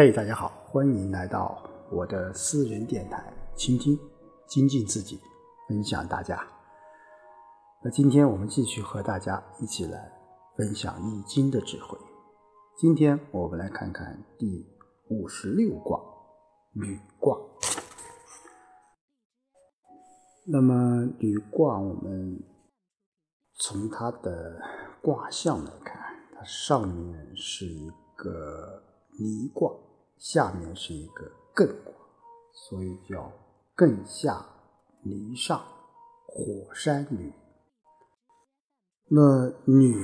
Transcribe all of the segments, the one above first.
嘿，大家好，欢迎来到我的私人电台，倾听、精进自己，分享大家。那今天我们继续和大家一起来分享《易经》的智慧。今天我们来看看第五十六卦——履卦。那么履卦，我们从它的卦象来看，它上面是一个离卦。下面是一个艮卦，所以叫艮下离上，火山女。那女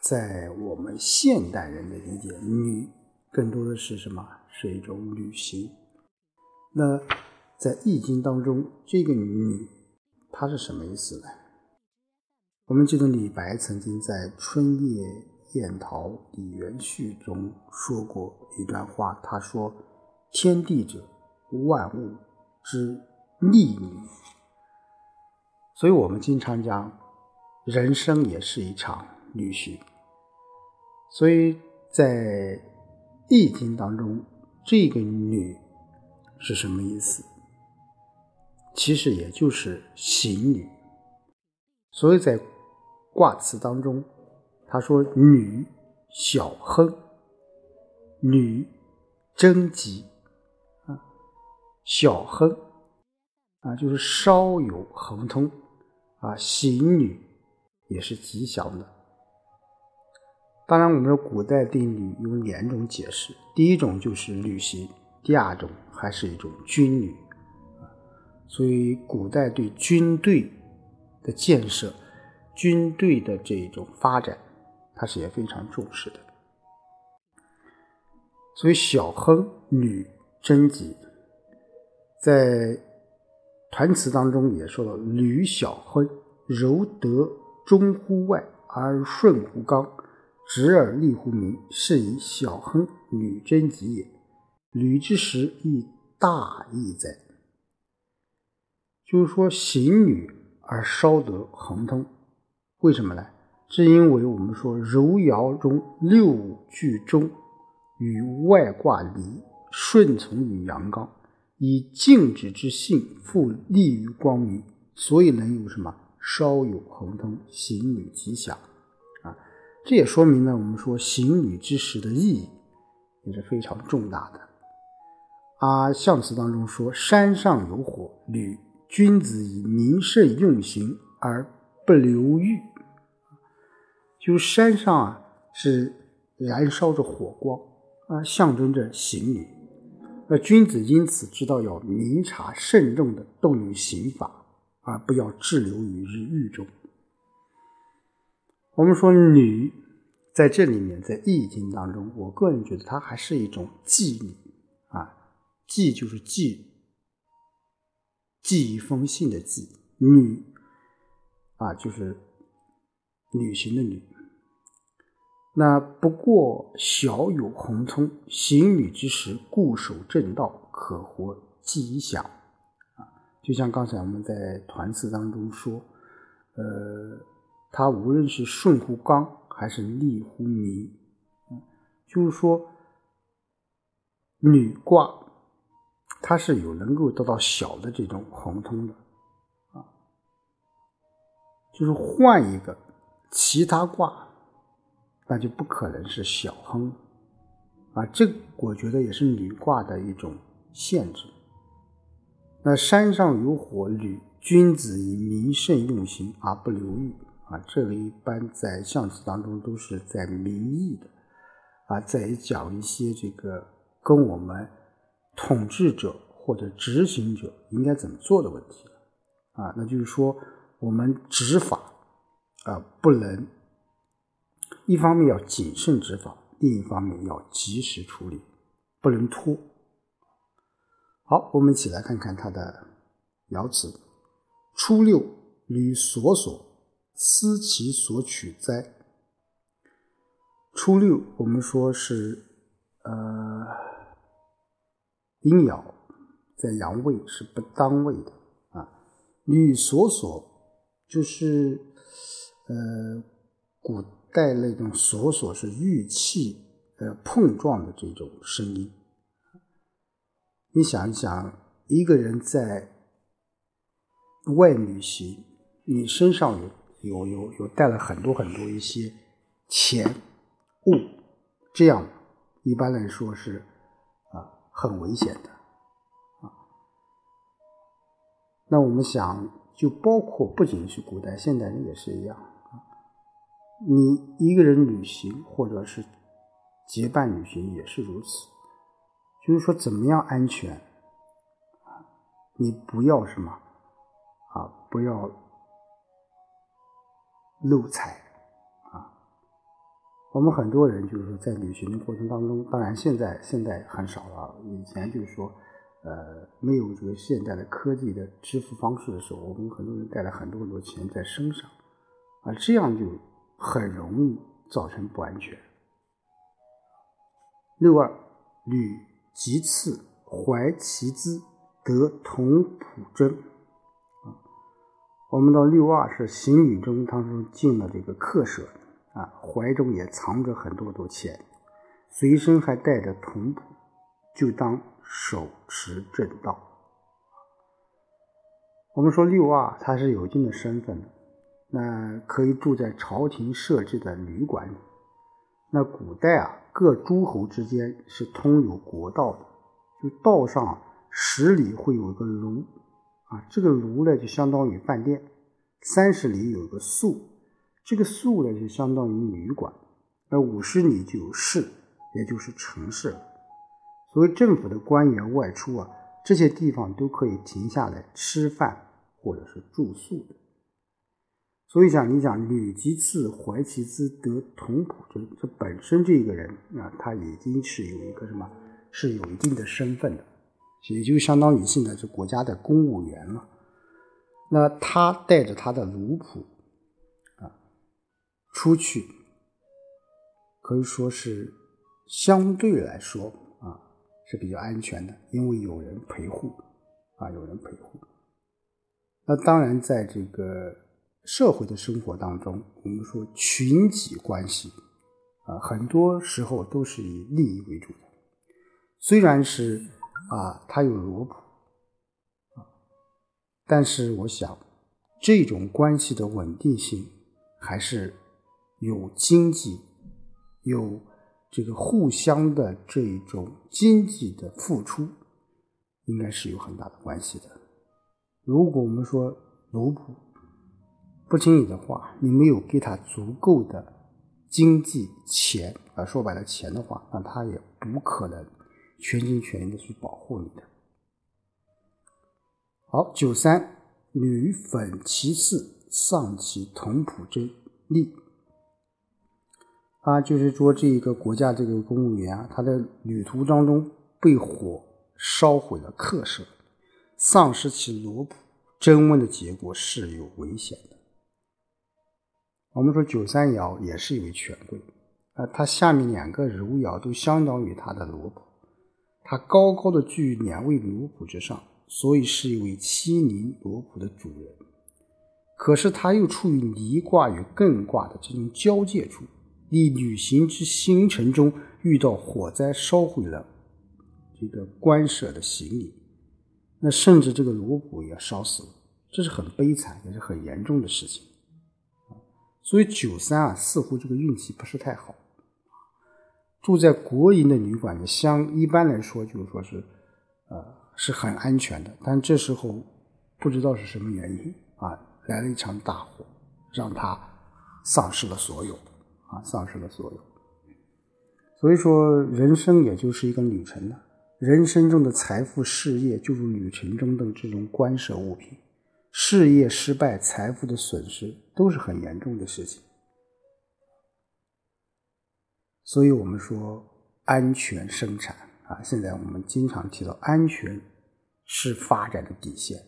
在我们现代人的理解，女更多的是什么？是一种旅行。那在易经当中，这个女它是什么意思呢？我们记得李白曾经在春夜。燕桃李元序中说过一段话，他说：“天地者，万物之逆旅。”所以，我们经常讲，人生也是一场旅行。所以在《易经》当中，这个“女”是什么意思？其实也就是行旅。所以在卦辞当中。他说：“女小亨，女贞吉啊，小亨啊，就是稍有亨通啊，行女也是吉祥的。当然，我们说古代对女有两种解释，第一种就是旅行，第二种还是一种军旅。所以，古代对军队的建设、军队的这种发展。”他是也非常重视的，所以小亨女贞吉，在团词当中也说了：“女小亨，柔德忠乎外而顺乎刚，直而立乎民，是以小亨女贞吉也。履之时，亦大义在。”就是说，行女而稍得亨通，为什么呢？是因为我们说柔爻中六五居中，与外卦离，顺从于阳刚，以静止之性，复利于光明，所以能有什么稍有亨通，行旅吉祥啊。这也说明了我们说行旅之时的意义也是非常重大的。啊，象辞当中说：“山上有火，履君子以明慎用行而不流欲。”就山上啊，是燃烧着火光啊，象征着行礼。那君子因此知道要明察慎重的动用刑法，而不要滞留于日狱中。我们说女在这里面，在易经当中，我个人觉得它还是一种妓女啊，妓就是寄寄一封信的寄，女啊就是旅行的旅。那不过小有红通，行旅之时固守正道，可活吉祥啊！就像刚才我们在团词当中说，呃，他无论是顺乎刚还是逆乎民，就是说女卦它是有能够得到小的这种红通的啊，就是换一个其他卦。那就不可能是小亨啊，这我觉得也是履卦的一种限制。那山上有火，履君子以明慎用刑而不流欲啊，这个一般在象辞当中都是在明义的啊，在讲一些这个跟我们统治者或者执行者应该怎么做的问题啊，那就是说我们执法啊不能。一方面要谨慎执法，另一方面要及时处理，不能拖。好，我们一起来看看它的爻辞：初六，履所所，思其所取哉。初六，我们说是呃阴爻，在阳位是不当位的啊。履所所就是呃古。带那种锁锁是玉器呃碰撞的这种声音。你想一想，一个人在外旅行，你身上有有有有带了很多很多一些钱物，这样一般来说是啊很危险的啊。那我们想，就包括不仅是古代，现代人也是一样。你一个人旅行，或者是结伴旅行，也是如此。就是说，怎么样安全啊？你不要什么啊？不要漏财啊！我们很多人就是说，在旅行的过程当中，当然现在现在很少了。以前就是说，呃，没有这个现代的科技的支付方式的时候，我们很多人带了很多很多钱在身上啊，这样就很容易造成不安全。六二旅。其次，怀其资，得同朴真。啊，我们到六二是行旅中当中进了这个客舍，啊，怀中也藏着很多多钱，随身还带着铜谱，就当手持正道。我们说六二他是有一定的身份的，那可以住在朝廷设置的旅馆里。那古代啊，各诸侯之间是通有国道的，就道上十里会有一个庐，啊，这个庐呢就相当于饭店；三十里有一个宿，这个宿呢就相当于旅馆；那五十里就有市，也就是城市了。所谓政府的官员外出啊，这些地方都可以停下来吃饭或者是住宿的。所以讲，你讲吕吉次，怀其资，得同普真，这本身这个人啊，他已经是有一个什么，是有一定的身份的，也就相当于现在是国家的公务员了。那他带着他的奴仆啊出去，可以说是相对来说啊是比较安全的，因为有人陪护啊，有人陪护。那当然，在这个。社会的生活当中，我们说群己关系啊，很多时候都是以利益为主的。虽然是啊，他有罗卜啊，但是我想这种关系的稳定性还是有经济、有这个互相的这种经济的付出，应该是有很大的关系的。如果我们说罗卜，不听你的话，你没有给他足够的经济钱啊，说白了钱的话，那他也不可能全心全意的去保护你的。好，九三女粉其次，丧其同仆之利啊，就是说这一个国家这个公务员啊，他在旅途当中被火烧毁了客舍，丧失其罗卜征问的结果是有危险的。我们说九三爻也是一位权贵，啊，他下面两个如爻都相当于他的罗卜，他高高的居于两位罗卜之上，所以是一位七灵罗卜的主人。可是他又处于离卦与艮卦的这种交界处，以旅行之星辰中遇到火灾，烧毁了这个官舍的行李，那甚至这个罗卜也烧死了，这是很悲惨也是很严重的事情。所以九三啊，似乎这个运气不是太好。住在国营的旅馆的，相一般来说就是说是，呃，是很安全的。但这时候不知道是什么原因啊，来了一场大火，让他丧失了所有，啊，丧失了所有。所以说，人生也就是一个旅程了。人生中的财富、事业，就如旅程中的这种官舍物品。事业失败、财富的损失都是很严重的事情，所以我们说安全生产啊。现在我们经常提到安全是发展的底线，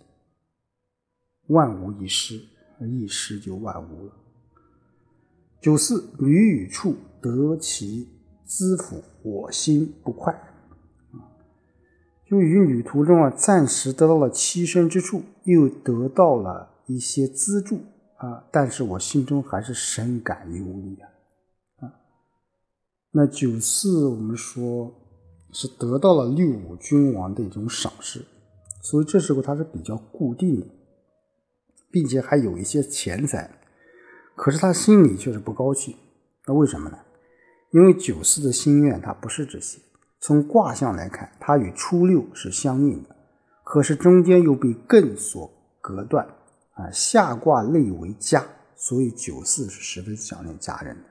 万无一失，一失就万无了。九四屡与处得其资辅，我心不快。就于旅途中啊，暂时得到了栖身之处，又得到了一些资助啊，但是我心中还是深感忧虑啊。啊，那九四我们说是得到了六五君王的一种赏识，所以这时候他是比较固定的，并且还有一些钱财，可是他心里却是不高兴。那为什么呢？因为九四的心愿他不是这些。从卦象来看，它与初六是相应的，可是中间又被艮所隔断啊。下卦内为家，所以九四是十分想念家人的。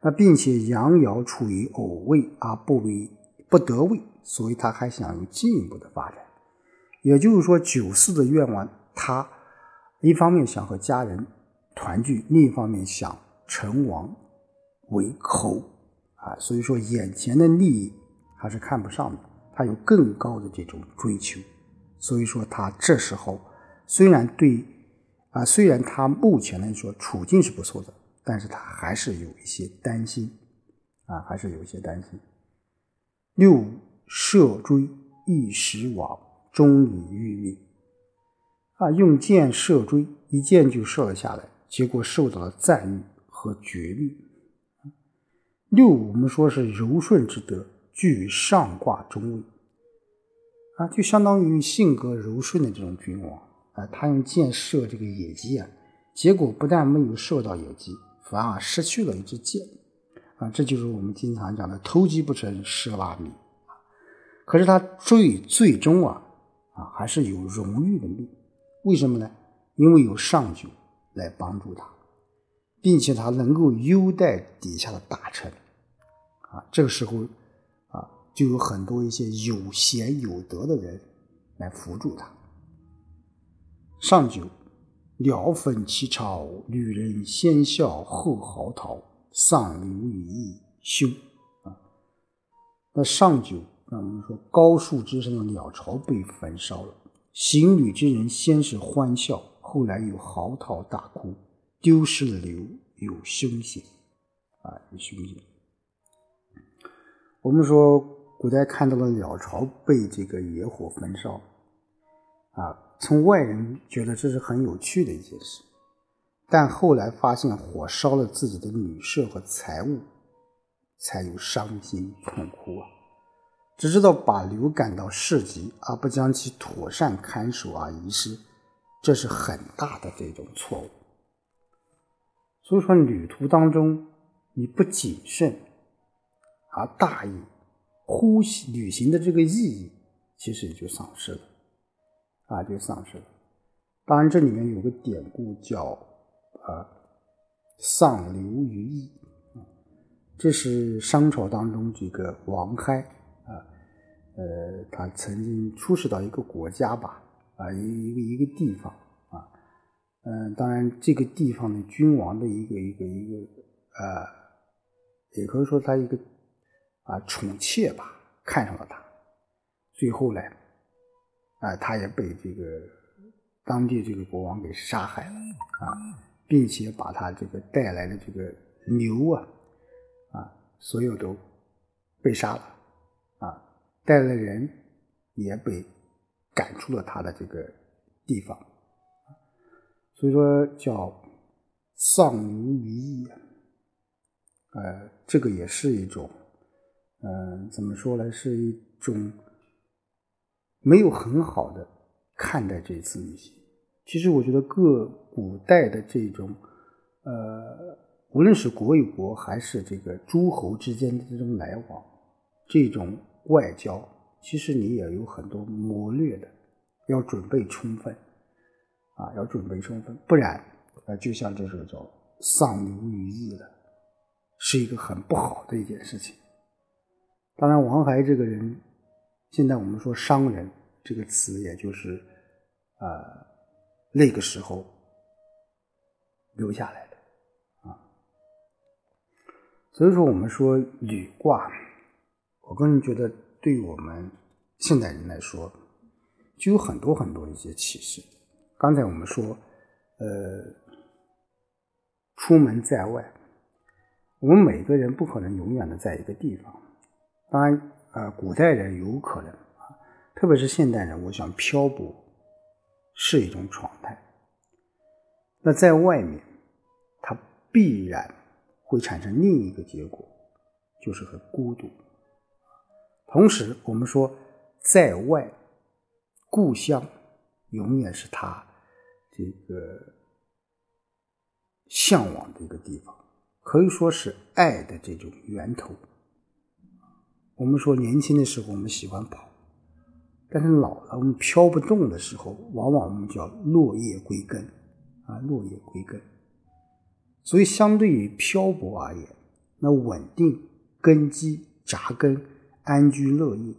那并且阳爻处于偶位而不为不得位，所以他还想有进一步的发展。也就是说，九四的愿望，他一方面想和家人团聚，另一方面想成王为侯啊。所以说，眼前的利益。他是看不上的，他有更高的这种追求，所以说他这时候虽然对啊，虽然他目前来说处境是不错的，但是他还是有一些担心啊，还是有一些担心。六射追一时亡，终以欲命啊，用箭射追，一箭就射了下来，结果受到了赞誉和绝命。六我们说是柔顺之德。居上卦中位啊，就相当于性格柔顺的这种君王啊。他用箭射这个野鸡啊，结果不但没有射到野鸡，反而失去了一支箭啊。这就是我们经常讲的“偷鸡不成蚀把米”。可是他最最终啊啊还是有荣誉的命，为什么呢？因为有上九来帮助他，并且他能够优待底下的大臣啊。这个时候。就有很多一些有贤有德的人来辅助他。上九，鸟粉其巢，女人先笑后嚎啕，丧流于义，凶啊。那上九，那我们说高树之上的鸟巢被焚烧了，行旅之人先是欢笑，后来又嚎啕大哭，丢失了流，有凶险啊，有凶险。我们说。古代看到了鸟巢被这个野火焚烧，啊，从外人觉得这是很有趣的一件事，但后来发现火烧了自己的女舍和财物，才有伤心痛哭啊！只知道把牛赶到市集，而不将其妥善看守而遗失，这是很大的这种错误。所以说，旅途当中你不谨慎而大意。呼吸旅行的这个意义，其实也就丧失了，啊，就丧失了。当然，这里面有个典故叫啊“丧流于意”，这是商朝当中这个王亥啊，呃，他曾经出使到一个国家吧，啊，一一个一个地方啊，嗯，当然这个地方的君王的一个一个一个呃，也可以说他一个。啊，宠妾吧，看上了他，最后呢，啊，他也被这个当地这个国王给杀害了啊，并且把他这个带来的这个牛啊，啊，所有都被杀了啊，带来的人也被赶出了他的这个地方，所以说叫丧牛于义啊，呃，这个也是一种。嗯，怎么说呢？是一种没有很好的看待这次旅行。其实，我觉得各古代的这种，呃，无论是国与国，还是这个诸侯之间的这种来往，这种外交，其实你也有很多谋略的，要准备充分啊，要准备充分，不然，呃，就像这首叫“丧牛于义”了，是一个很不好的一件事情。当然，王亥这个人，现在我们说商人这个词，也就是啊那个时候留下来的啊。所以说，我们说履卦，我个人觉得，对于我们现代人来说，就有很多很多一些启示。刚才我们说，呃，出门在外，我们每个人不可能永远的在一个地方。当然，呃，古代人有可能啊，特别是现代人，我想漂泊是一种状态。那在外面，它必然会产生另一个结果，就是很孤独。同时，我们说在外，故乡永远是他这个向往的一个地方，可以说是爱的这种源头。我们说年轻的时候我们喜欢跑，但是老了我们飘不动的时候，往往我们叫落叶归根啊，落叶归根。所以，相对于漂泊而言，那稳定、根基、扎根。安居乐业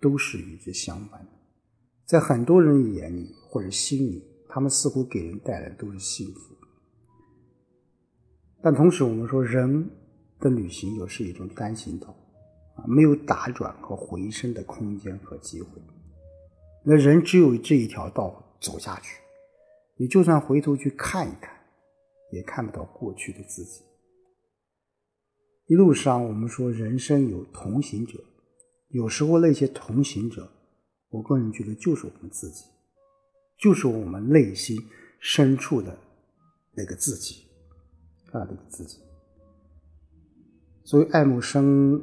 都是与之相反的，在很多人眼里或者心里，他们似乎给人带来都是幸福。但同时，我们说人的旅行又是一种单行道，没有打转和回升的空间和机会。那人只有这一条道走下去，你就算回头去看一看，也看不到过去的自己。一路上，我们说人生有同行者。有时候那些同行者，我个人觉得就是我们自己，就是我们内心深处的那个自己啊，那个自己。所以爱默生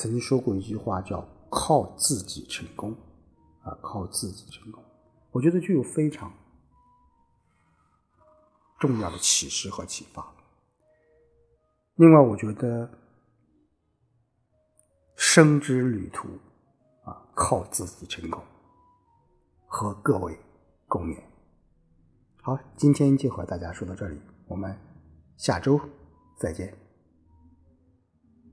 曾经说过一句话，叫“靠自己成功”，啊，靠自己成功。我觉得具有非常重要的启示和启发。另外，我觉得。生之旅途，啊，靠自己成功，和各位共勉。好，今天就和大家说到这里，我们下周再见。